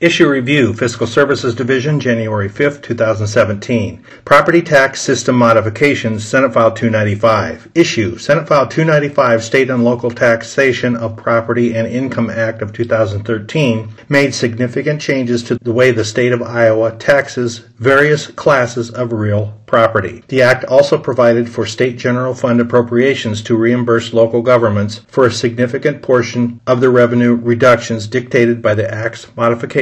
Issue Review, Fiscal Services Division, January 5, 2017. Property Tax System Modifications, Senate File 295. Issue, Senate File 295, State and Local Taxation of Property and Income Act of 2013, made significant changes to the way the state of Iowa taxes various classes of real property. The Act also provided for state general fund appropriations to reimburse local governments for a significant portion of the revenue reductions dictated by the Act's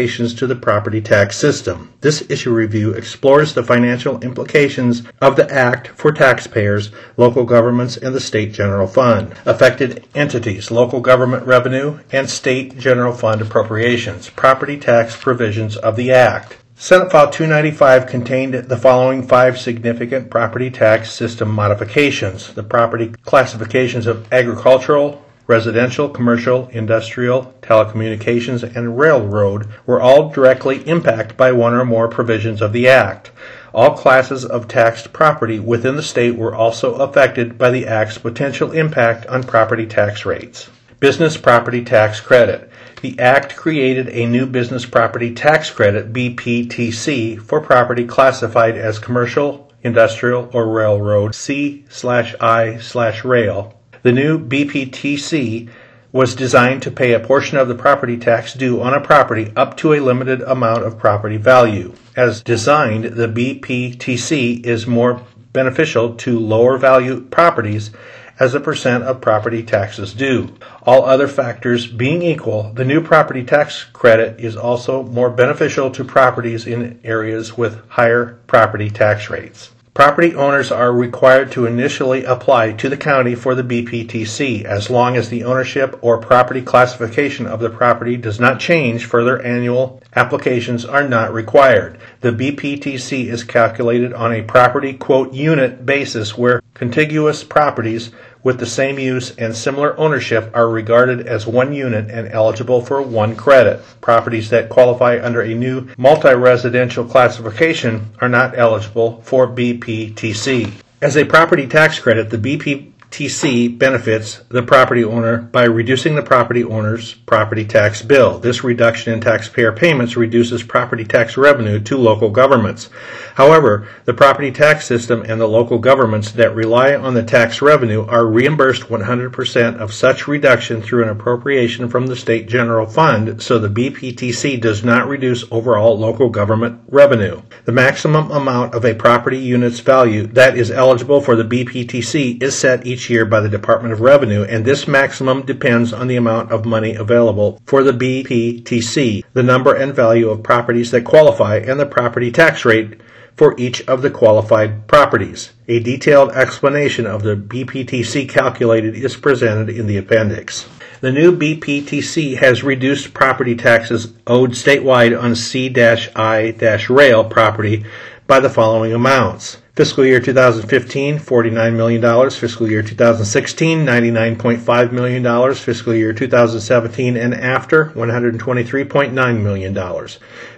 to the property tax system. This issue review explores the financial implications of the Act for taxpayers, local governments, and the state general fund, affected entities, local government revenue, and state general fund appropriations, property tax provisions of the Act. Senate File 295 contained the following five significant property tax system modifications. The property classifications of agricultural, residential, commercial, industrial, telecommunications, and railroad were all directly impacted by one or more provisions of the Act. All classes of taxed property within the state were also affected by the Act's potential impact on property tax rates. Business Property Tax Credit. The Act created a new business property tax credit, BPTC, for property classified as commercial, industrial, or railroad C The new BPTC was designed to pay a portion of the property tax due on a property up to a limited amount of property value. As designed, the BPTC is more beneficial to lower value properties as a percent of property taxes due. All other factors being equal, the new property tax credit is also more beneficial to properties in areas with higher property tax rates. Property owners are required to initially apply to the county for the BPTC as long as the ownership or property classification of the property does not change. Further annual applications are not required. The BPTC is calculated on a property quote unit basis where contiguous properties with the same use and similar ownership are regarded as one unit and eligible for one credit. Properties that qualify under a new multi-residential classification are not eligible for BPTC. As a property tax credit, the BP TC benefits the property owner by reducing the property owner's property tax bill. This reduction in taxpayer payments reduces property tax revenue to local governments. However, the property tax system and the local governments that rely on the tax revenue are reimbursed 100% of such reduction through an appropriation from the state general fund, so the BPTC does not reduce overall local government revenue. The maximum amount of a property unit's value that is eligible for the BPTC is set each each year by the Department of Revenue, and this maximum depends on the amount of money available for the BPTC, the number and value of properties that qualify, and the property tax rate for each of the qualified properties. A detailed explanation of the BPTC calculated is presented in the appendix. The new BPTC has reduced property taxes owed statewide on C-I-rail property by the following amounts. Fiscal year 2015, $49 million. Fiscal year 2016, $99.5 million. Fiscal year 2017 and after, $123.9 million.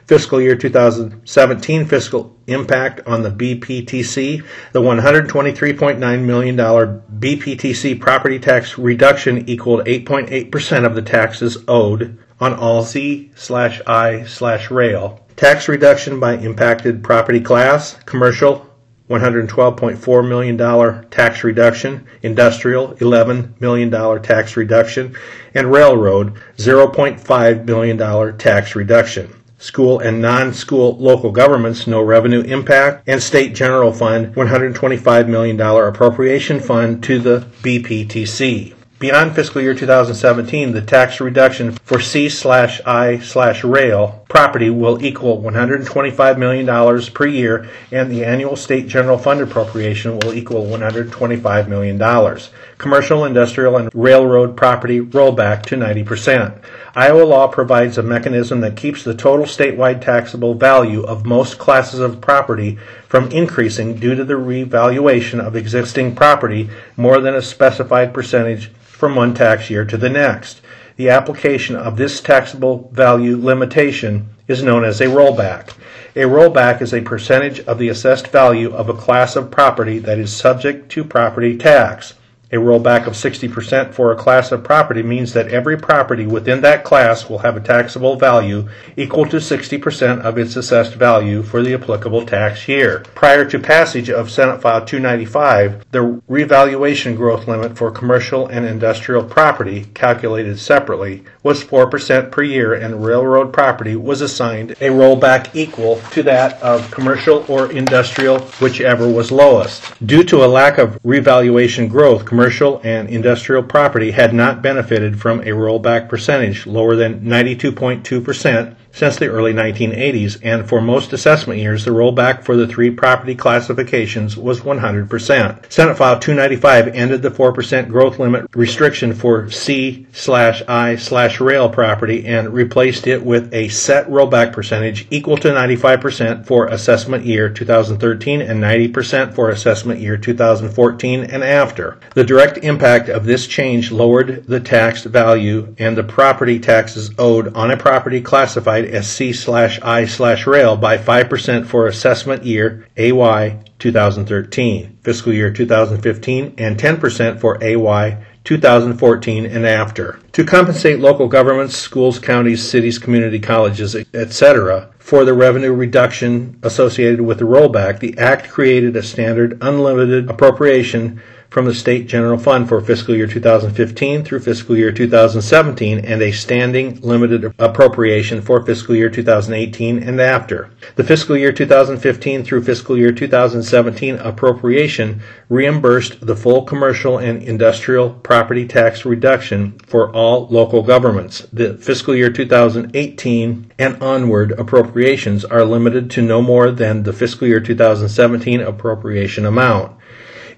Fiscal year 2017 fiscal impact on the BPTC, the $123.9 million BPTC property tax reduction equaled 8.8% of the taxes owed on all C slash I slash rail. Tax reduction by impacted property class, commercial, $112.4 million tax reduction, industrial $11 million tax reduction, and railroad $0.5 million tax reduction. School and non-school local governments no revenue impact, and state general fund $125 million appropriation fund to the BPTC. Beyond fiscal year 2017, the tax reduction for C slash I slash rail property will equal $125 million per year, and the annual state general fund appropriation will equal $125 million. Commercial, industrial, and railroad property rollback to 90%. Iowa law provides a mechanism that keeps the total statewide taxable value of most classes of property from increasing due to the revaluation of existing property more than a specified percentage from one tax year to the next. The application of this taxable value limitation is known as a rollback. A rollback is a percentage of the assessed value of a class of property that is subject to property tax. A rollback of 60% for a class of property means that every property within that class will have a taxable value equal to 60% of its assessed value for the applicable tax year. Prior to passage of Senate File 295, the revaluation growth limit for commercial and industrial property, calculated separately, was 4% per year and railroad property was assigned a rollback equal to that of commercial or industrial, whichever was lowest. Due to a lack of revaluation growth, commercial and industrial property had not benefited from a rollback percentage lower than 92.2% since the early 1980s, and for most assessment years, the rollback for the three property classifications was 100%. Senate File 295 ended the 4% growth limit restriction for C slash I slash rail property and replaced it with a set rollback percentage equal to 95% for assessment year 2013 and 90% for assessment year 2014 and after. The direct impact of this change lowered the tax value and the property taxes owed on a property classified as C slash I slash rail by 5% for assessment year AY 2013, fiscal year 2015, and 10% for AY 2014 and after. To compensate local governments, schools, counties, cities, community colleges, etc., for the revenue reduction associated with the rollback, the Act created a standing unlimited appropriation from the State General Fund for fiscal year 2015 through fiscal year 2017 and a standing limited appropriation for fiscal year 2018 and after. The fiscal year 2015 through fiscal year 2017 appropriation reimbursed the full commercial and industrial property tax reduction for all local governments. The fiscal year 2018 and onward appropriations are limited to no more than the fiscal year 2017 appropriation amount.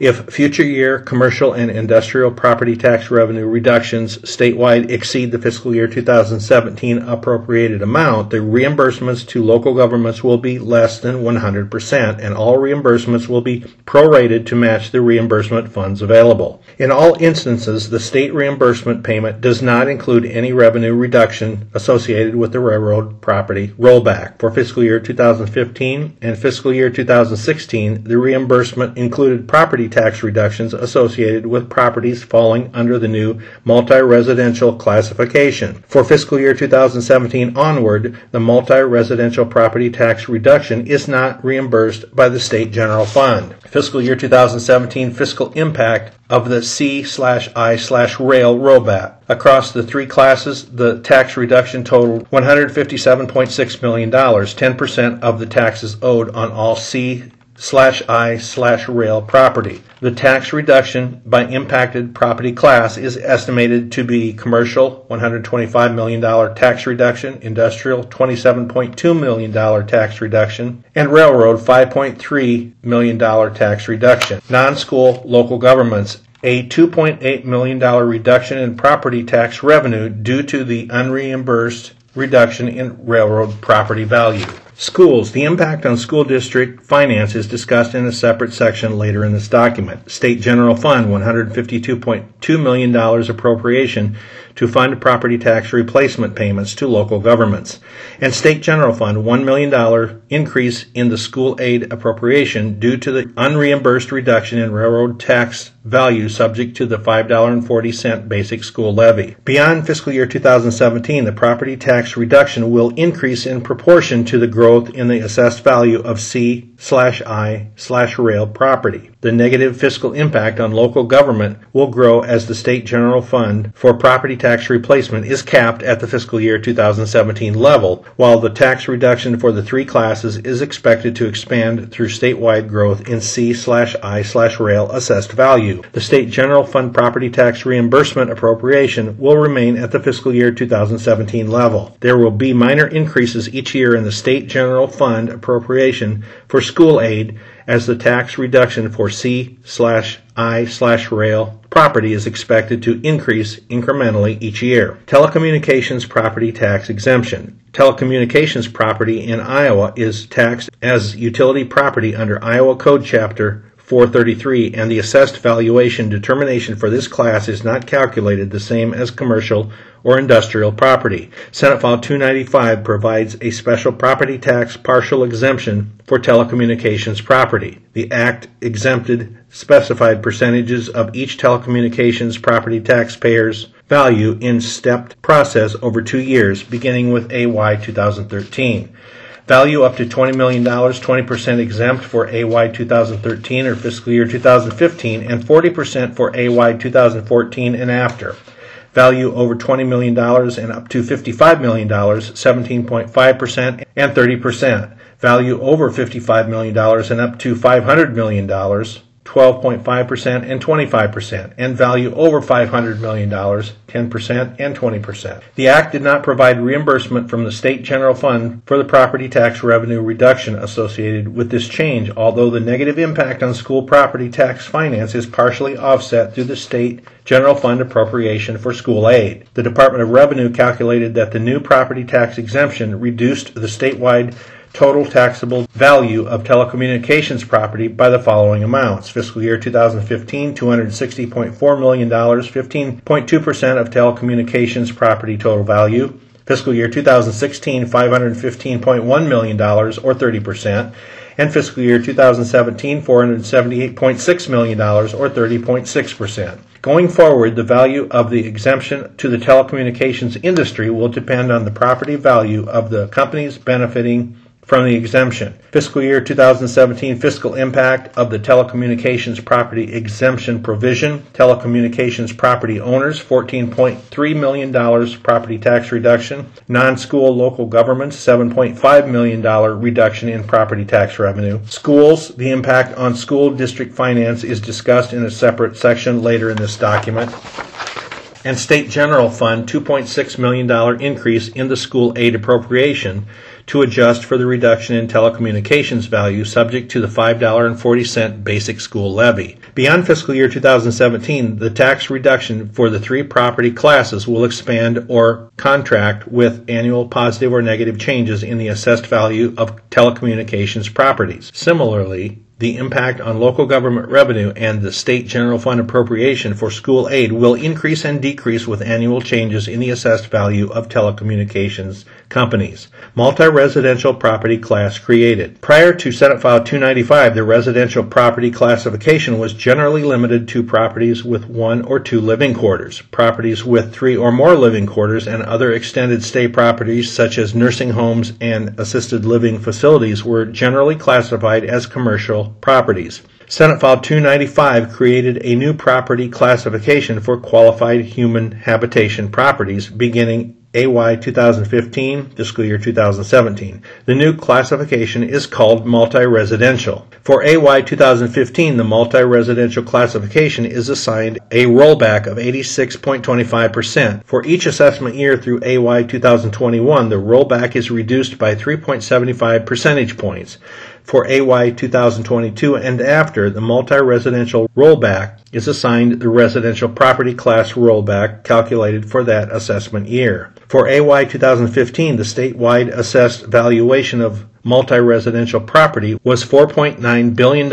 If future year commercial and industrial property tax revenue reductions statewide exceed the fiscal year 2017 appropriated amount, the reimbursements to local governments will be less than 100%, and all reimbursements will be prorated to match the reimbursement funds available. In all instances, the state reimbursement payment does not include any revenue reduction associated with the railroad property rollback. For fiscal year 2015 and fiscal year 2016, the reimbursement included property tax reductions associated with properties falling under the new multi-residential classification. For fiscal year 2017 onward, the multi-residential property tax reduction is not reimbursed by the state general fund. Fiscal year 2017 fiscal impact of the C slash I slash rail rollback. Across the three classes, the tax reduction totaled $157.6 million, 10% of the taxes owed on all C slash I slash rail property. The tax reduction by impacted property class is estimated to be commercial $125 million tax reduction, industrial $27.2 million tax reduction, and railroad $5.3 million tax reduction. Non-school local governments a $2.8 million reduction in property tax revenue due to the unreimbursed reduction in railroad property value. Schools. The impact on school district finance is discussed in a separate section later in this document. State General Fund, $152.2 million appropriation to fund property tax replacement payments to local governments. And State General Fund, $1 million increase in the school aid appropriation due to the unreimbursed reduction in railroad tax value subject to the $5.40 basic school levy. Beyond fiscal year 2017, the property tax reduction will increase in proportion to the growth in the assessed value of C slash I slash rail property. The negative fiscal impact on local government will grow as the state general fund for property tax replacement is capped at the fiscal year 2017 level, while the tax reduction for the three classes is expected to expand through statewide growth in C slash I slash rail assessed value. The state general fund property tax reimbursement appropriation will remain at the fiscal year 2017 level. There will be minor increases each year in the state general fund appropriation for school aid as the tax reduction for C slash I slash rail property is expected to increase incrementally each year. Telecommunications property tax exemption. Telecommunications property in Iowa is taxed as utility property under Iowa Code Chapter 433 and the assessed valuation determination for this class is not calculated the same as commercial or industrial property. Senate File 295 provides a special property tax partial exemption for telecommunications property. The Act exempted specified percentages of each telecommunications property taxpayer's value in stepped process over two years, beginning with AY 2013. Value up to $20 million, 20% exempt for AY 2013 or fiscal year 2015, and 40% for AY 2014 and after. Value over $20 million and up to $55 million, 17.5% and 30%. Value over $55 million and up to $500 million, 12.5% and 25%, and value over $500 million, 10% and 20%. The Act did not provide reimbursement from the State General Fund for the property tax revenue reduction associated with this change, although the negative impact on school property tax finance is partially offset through the State General Fund appropriation for school aid. The Department of Revenue calculated that the new property tax exemption reduced the statewide total taxable value of telecommunications property by the following amounts. Fiscal year 2015, $260.4 million, 15.2% of telecommunications property total value. Fiscal year 2016, $515.1 million, or 30%. And fiscal year 2017, $478.6 million, or 30.6%. Going forward, the value of the exemption to the telecommunications industry will depend on the property value of the companies benefiting from the exemption. Fiscal year 2017 fiscal impact of the telecommunications property exemption provision. Telecommunications property owners $14.3 million property tax reduction. Non school local governments $7.5 million reduction in property tax revenue. Schools, the impact on school district finance is discussed in a separate section later in this document and State General Fund $2.6 million increase in the school aid appropriation to adjust for the reduction in telecommunications value subject to the $5.40 basic school levy. Beyond fiscal year 2017, the tax reduction for the three property classes will expand or contract with annual positive or negative changes in the assessed value of telecommunications properties. Similarly, the impact on local government revenue and the state general fund appropriation for school aid will increase and decrease with annual changes in the assessed value of telecommunications companies. Multi-residential property class created. Prior to Senate File 295, the residential property classification was generally limited to properties with one or two living quarters. Properties with three or more living quarters and other extended stay properties such as nursing homes and assisted living facilities were generally classified as commercial properties. Senate File 295 created a new property classification for qualified human habitation properties beginning AY 2015, fiscal year 2017. The new classification is called multi-residential. For AY 2015, the multi-residential classification is assigned a rollback of 86.25%. For each assessment year through AY 2021, the rollback is reduced by 3.75 percentage points. For AY 2022 and after, the multi-residential rollback is assigned the residential property class rollback calculated for that assessment year. For AY 2015, the statewide assessed valuation of multi-residential property was $4.9 billion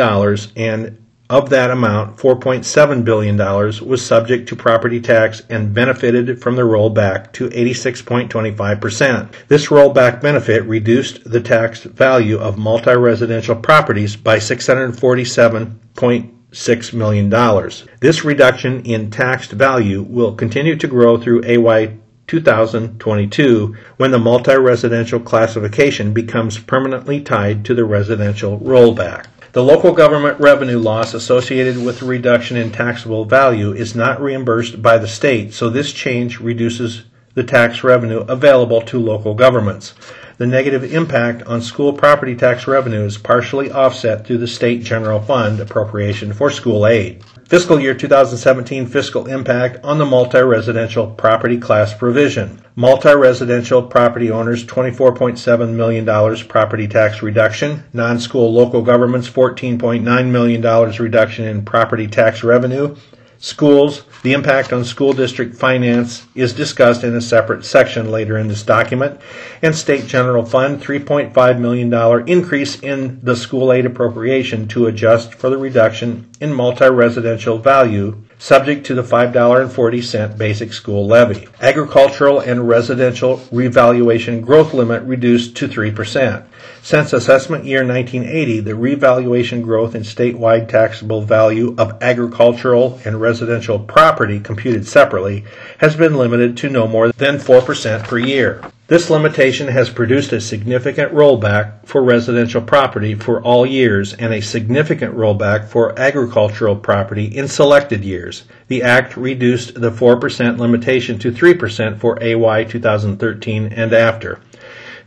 and of that amount, $4.7 billion was subject to property tax and benefited from the rollback to 86.25%. This rollback benefit reduced the tax value of multi-residential properties by 647.6 million dollars. This reduction in taxed value will continue to grow through AY 2022 when the multi-residential classification becomes permanently tied to the residential rollback. The local government revenue loss associated with the reduction in taxable value is not reimbursed by the state, so this change reduces the tax revenue available to local governments. The negative impact on school property tax revenue is partially offset through the state general fund appropriation for school aid. Fiscal year 2017 fiscal impact on the multi-residential property class provision. Multi-residential property owners $24.7 million property tax reduction. Non-school local governments $14.9 million reduction in property tax revenue. Schools The impact on school district finance is discussed in a separate section later in this document. And State General Fund, $3.5 million increase in the school aid appropriation to adjust for the reduction in multi-residential value subject to the $5.40 basic school levy. Agricultural and residential revaluation growth limit reduced to 3%. Since assessment year 1980, the revaluation growth in statewide taxable value of agricultural and residential property computed separately has been limited to no more than 4% per year. This limitation has produced a significant rollback for residential property for all years and a significant rollback for agricultural property in selected years. The Act reduced the 4% limitation to 3% for AY 2013 and after.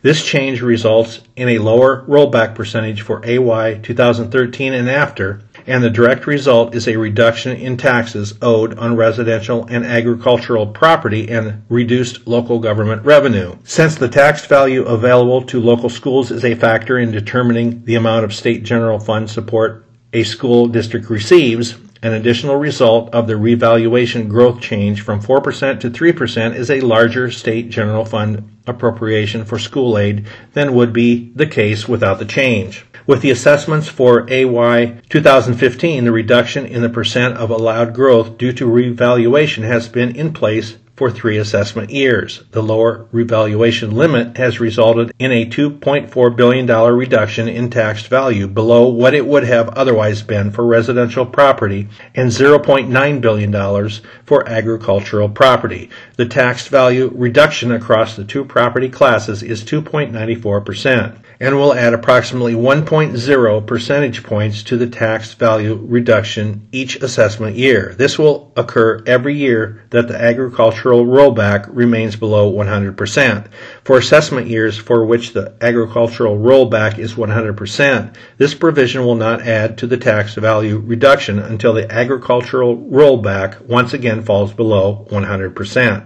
This change results in a lower rollback percentage for AY 2013 and after, and the direct result is a reduction in taxes owed on residential and agricultural property and reduced local government revenue. Since the tax value available to local schools is a factor in determining the amount of state general fund support a school district receives, an additional result of the revaluation growth change from 4% to 3% is a larger state general fund appropriation for school aid than would be the case without the change. With the assessments for AY 2015, the reduction in the percent of allowed growth due to revaluation has been in place for three assessment years. The lower revaluation limit has resulted in a $2.4 billion reduction in taxed value below what it would have otherwise been for residential property and $0.9 billion for agricultural property. The taxed value reduction across the two property classes is 2.94% and will add approximately 1.0 percentage points to the tax value reduction each assessment year. This will occur every year that the agricultural rollback remains below 100%. For assessment years for which the agricultural rollback is 100%, this provision will not add to the tax value reduction until the agricultural rollback once again falls below 100%.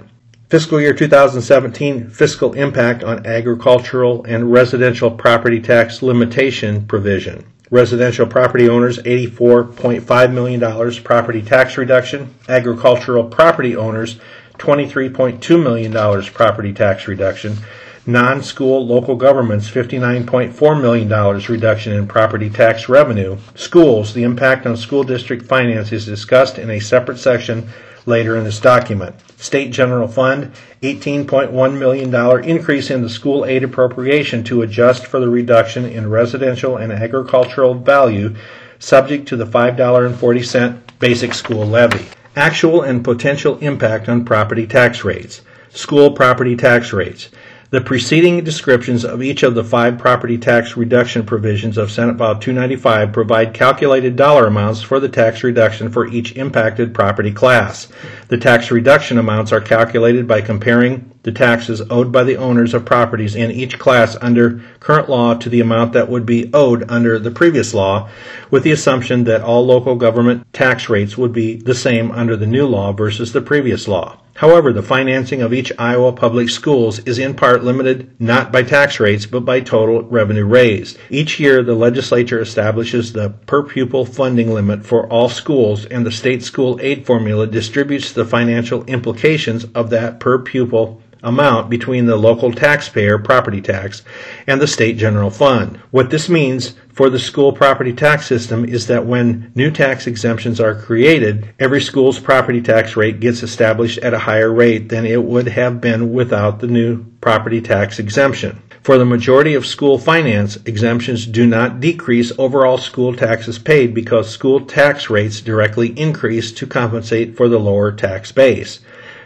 Fiscal year 2017 fiscal impact on agricultural and residential property tax limitation provision. Residential property owners $84.5 million property tax reduction. Agricultural property owners $23.2 million property tax reduction. Non school local governments $59.4 million reduction in property tax revenue. Schools, the impact on school district finance is discussed in a separate section later in this document. State General Fund, $18.1 million increase in the school aid appropriation to adjust for the reduction in residential and agricultural value subject to the $5.40 basic school levy. Actual and potential impact on property tax rates. School property tax rates. The preceding descriptions of each of the five property tax reduction provisions of Senate File 295 provide calculated dollar amounts for the tax reduction for each impacted property class. The tax reduction amounts are calculated by comparing the taxes owed by the owners of properties in each class under current law to the amount that would be owed under the previous law, with the assumption that all local government tax rates would be the same under the new law versus the previous law. However, the financing of each Iowa public schools is in part limited not by tax rates but by total revenue raised. Each year, the legislature establishes the per pupil funding limit for all schools, and the state school aid formula distributes the financial implications of that per pupil amount between the local taxpayer property tax and the state general fund. What this means for the school property tax system is that when new tax exemptions are created, every school's property tax rate gets established at a higher rate than it would have been without the new property tax exemption. For the majority of school finance, exemptions do not decrease overall school taxes paid because school tax rates directly increase to compensate for the lower tax base.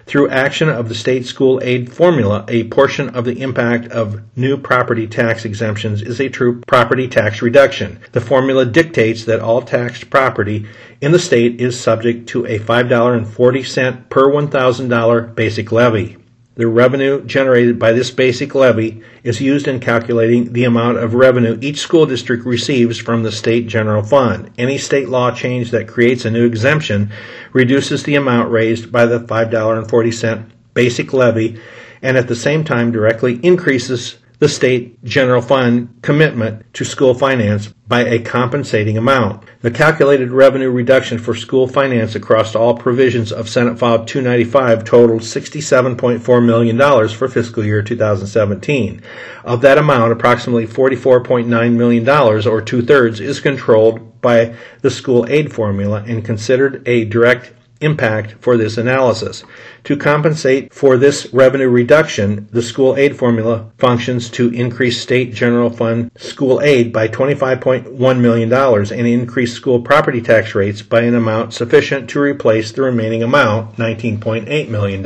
Through action of the state school aid formula, a portion of the impact of new property tax exemptions is a true property tax reduction. The formula dictates that all taxed property in the state is subject to a $5.40 per $1,000 basic levy. The revenue generated by this basic levy is used in calculating the amount of revenue each school district receives from the state general fund. Any state law change that creates a new exemption reduces the amount raised by the $5.40 basic levy and at the same time directly increases the state general fund commitment to school finance by a compensating amount. The calculated revenue reduction for school finance across all provisions of Senate File 295 totaled $67.4 million for fiscal year 2017. Of that amount, approximately $44.9 million, or two thirds, is controlled by the school aid formula and considered a direct impact for this analysis. To compensate for this revenue reduction, the school aid formula functions to increase state general fund school aid by $25.1 million and increase school property tax rates by an amount sufficient to replace the remaining amount, $19.8 million.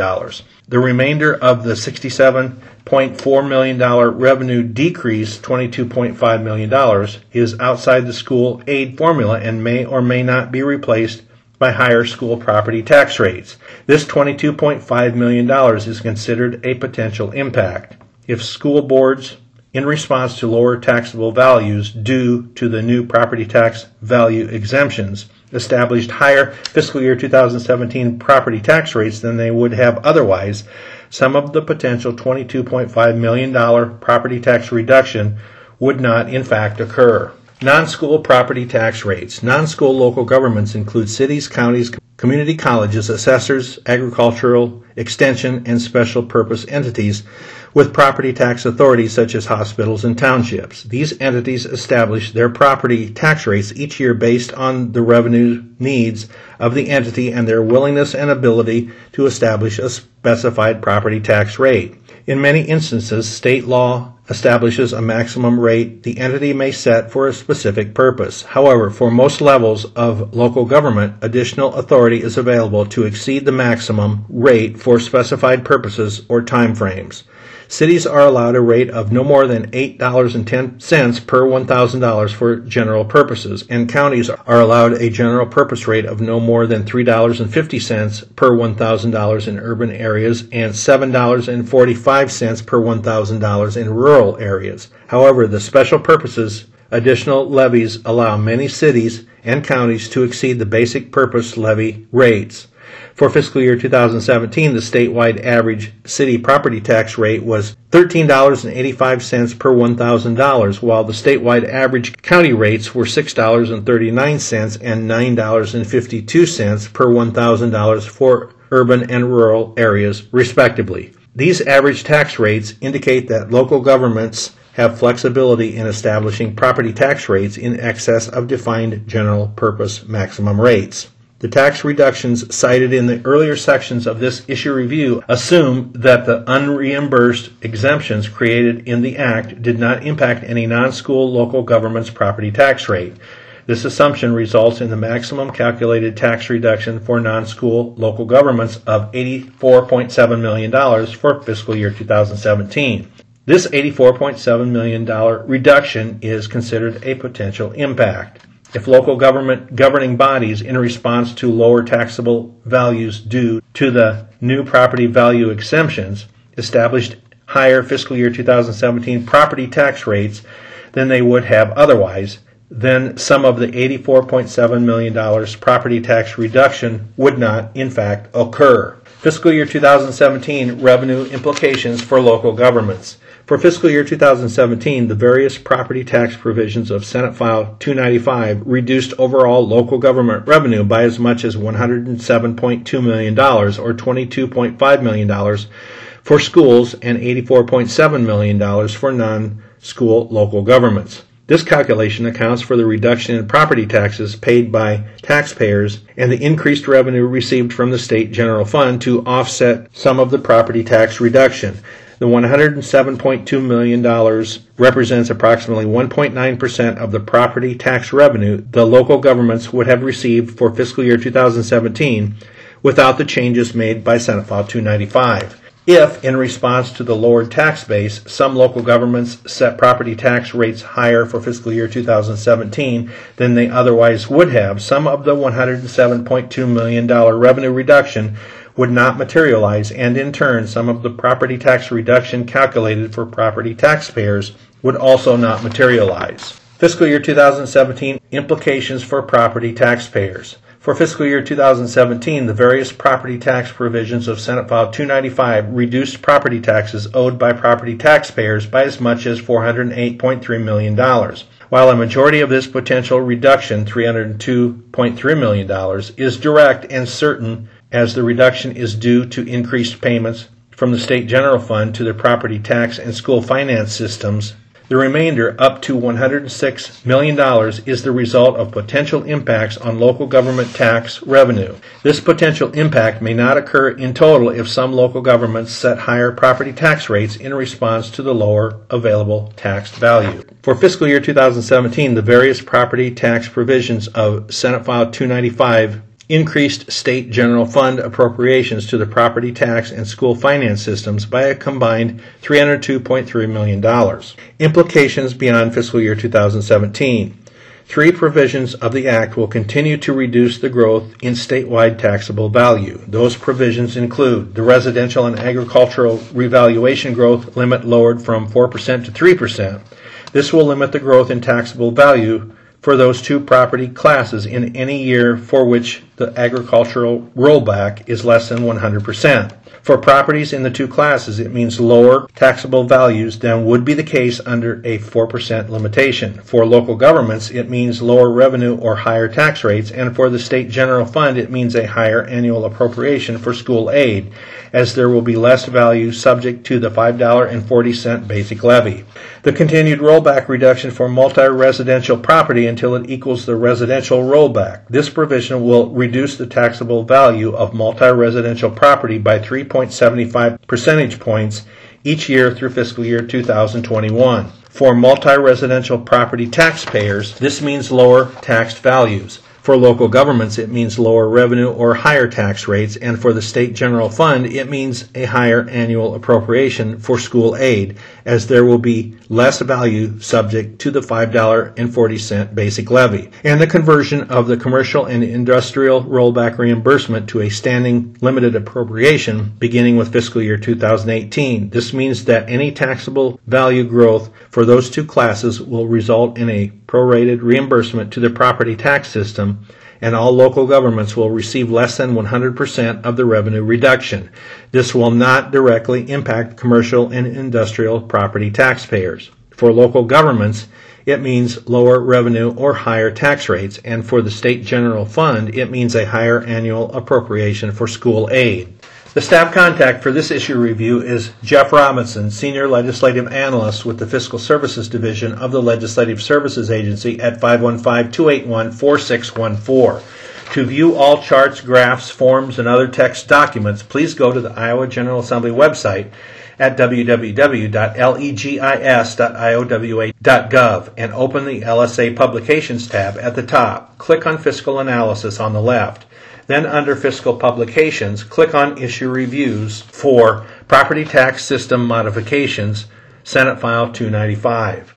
The remainder of the $67.4 million revenue decrease, $22.5 million, is outside the school aid formula and may or may not be replaced by higher school property tax rates. This $22.5 million is considered a potential impact. If school boards, in response to lower taxable values due to the new property tax value exemptions, established higher fiscal year 2017 property tax rates than they would have otherwise, some of the potential $22.5 million property tax reduction would not in fact occur. Non-school property tax rates. Non-school local governments include cities, counties, community colleges, assessors, agricultural, extension, and special purpose entities with property tax authorities such as hospitals and townships. These entities establish their property tax rates each year based on the revenue needs of the entity and their willingness and ability to establish a specified property tax rate. In many instances, state law establishes a maximum rate the entity may set for a specific purpose. However, for most levels of local government, additional authority is available to exceed the maximum rate for specified purposes or timeframes. Cities are allowed a rate of no more than $8.10 per $1,000 for general purposes, and counties are allowed a general purpose rate of no more than $3.50 per $1,000 in urban areas and $7.45 per $1,000 in rural areas. However, the special purposes additional levies allow many cities and counties to exceed the basic purpose levy rates. For fiscal year 2017, the statewide average city property tax rate was $13.85 per $1,000, while the statewide average county rates were $6.39 and $9.52 per $1,000 for urban and rural areas, respectively. These average tax rates indicate that local governments have flexibility in establishing property tax rates in excess of defined general purpose maximum rates. The tax reductions cited in the earlier sections of this issue review assume that the unreimbursed exemptions created in the Act did not impact any non school local government's property tax rate. This assumption results in the maximum calculated tax reduction for non school local governments of $84.7 million for fiscal year 2017. This $84.7 million reduction is considered a potential impact if local government governing bodies, in response to lower taxable values due to the new property value exemptions, established higher fiscal year 2017 property tax rates than they would have otherwise, then some of the $84.7 million property tax reduction would not, in fact, occur. Fiscal year 2017 revenue implications for local governments. For fiscal year 2017, the various property tax provisions of Senate File 295 reduced overall local government revenue by as much as $107.2 million, or $22.5 million for schools, and $84.7 million for non school local governments. This calculation accounts for the reduction in property taxes paid by taxpayers and the increased revenue received from the state general fund to offset some of the property tax reduction. The $107.2 million represents approximately 1.9% of the property tax revenue the local governments would have received for fiscal year 2017 without the changes made by Senate File 295. If, in response to the lowered tax base, some local governments set property tax rates higher for fiscal year 2017 than they otherwise would have, some of the $107.2 million revenue reduction would not materialize, and in turn, some of the property tax reduction calculated for property taxpayers would also not materialize. Fiscal year 2017 implications for property taxpayers. For fiscal year 2017, the various property tax provisions of Senate File 295 reduced property taxes owed by property taxpayers by as much as $408.3 million. While a majority of this potential reduction, $302.3 million, is direct and certain as the reduction is due to increased payments from the state general fund to the property tax and school finance systems the remainder, up to $106 million, is the result of potential impacts on local government tax revenue. This potential impact may not occur in total if some local governments set higher property tax rates in response to the lower available tax value. For fiscal year 2017, the various property tax provisions of Senate File 295 increased state general fund appropriations to the property tax and school finance systems by a combined $302.3 million. Implications beyond fiscal year 2017. Three provisions of the Act will continue to reduce the growth in statewide taxable value. Those provisions include the residential and agricultural revaluation growth limit lowered from 4% to 3%. This will limit the growth in taxable value for those two property classes in any year for which the agricultural rollback is less than 100%. For properties in the two classes, it means lower taxable values than would be the case under a 4% limitation. For local governments, it means lower revenue or higher tax rates, and for the state general fund, it means a higher annual appropriation for school aid, as there will be less value subject to the $5.40 basic levy. The continued rollback reduction for multi-residential property until it equals the residential rollback. This provision will reduce the taxable value of multi-residential property by 3.75 percentage points each year through fiscal year 2021. For multi-residential property taxpayers, this means lower taxed values. For local governments, it means lower revenue or higher tax rates, and for the state general fund, it means a higher annual appropriation for school aid, as there will be less value subject to the $5.40 basic levy, and the conversion of the commercial and industrial rollback reimbursement to a standing limited appropriation beginning with fiscal year 2018. This means that any taxable value growth for those two classes will result in a prorated reimbursement to the property tax system, and all local governments will receive less than 100% of the revenue reduction. This will not directly impact commercial and industrial property taxpayers. For local governments, it means lower revenue or higher tax rates, and for the state general fund, it means a higher annual appropriation for school aid. The staff contact for this issue review is Jeff Robinson, Senior Legislative Analyst with the Fiscal Services Division of the Legislative Services Agency at 515-281-4614. To view all charts, graphs, forms, and other text documents, please go to the Iowa General Assembly website at www.legis.iowa.gov and open the LSA Publications tab at the top. Click on Fiscal Analysis on the left. Then under Fiscal Publications, click on Issue Reviews for Property Tax System Modifications, Senate File 295.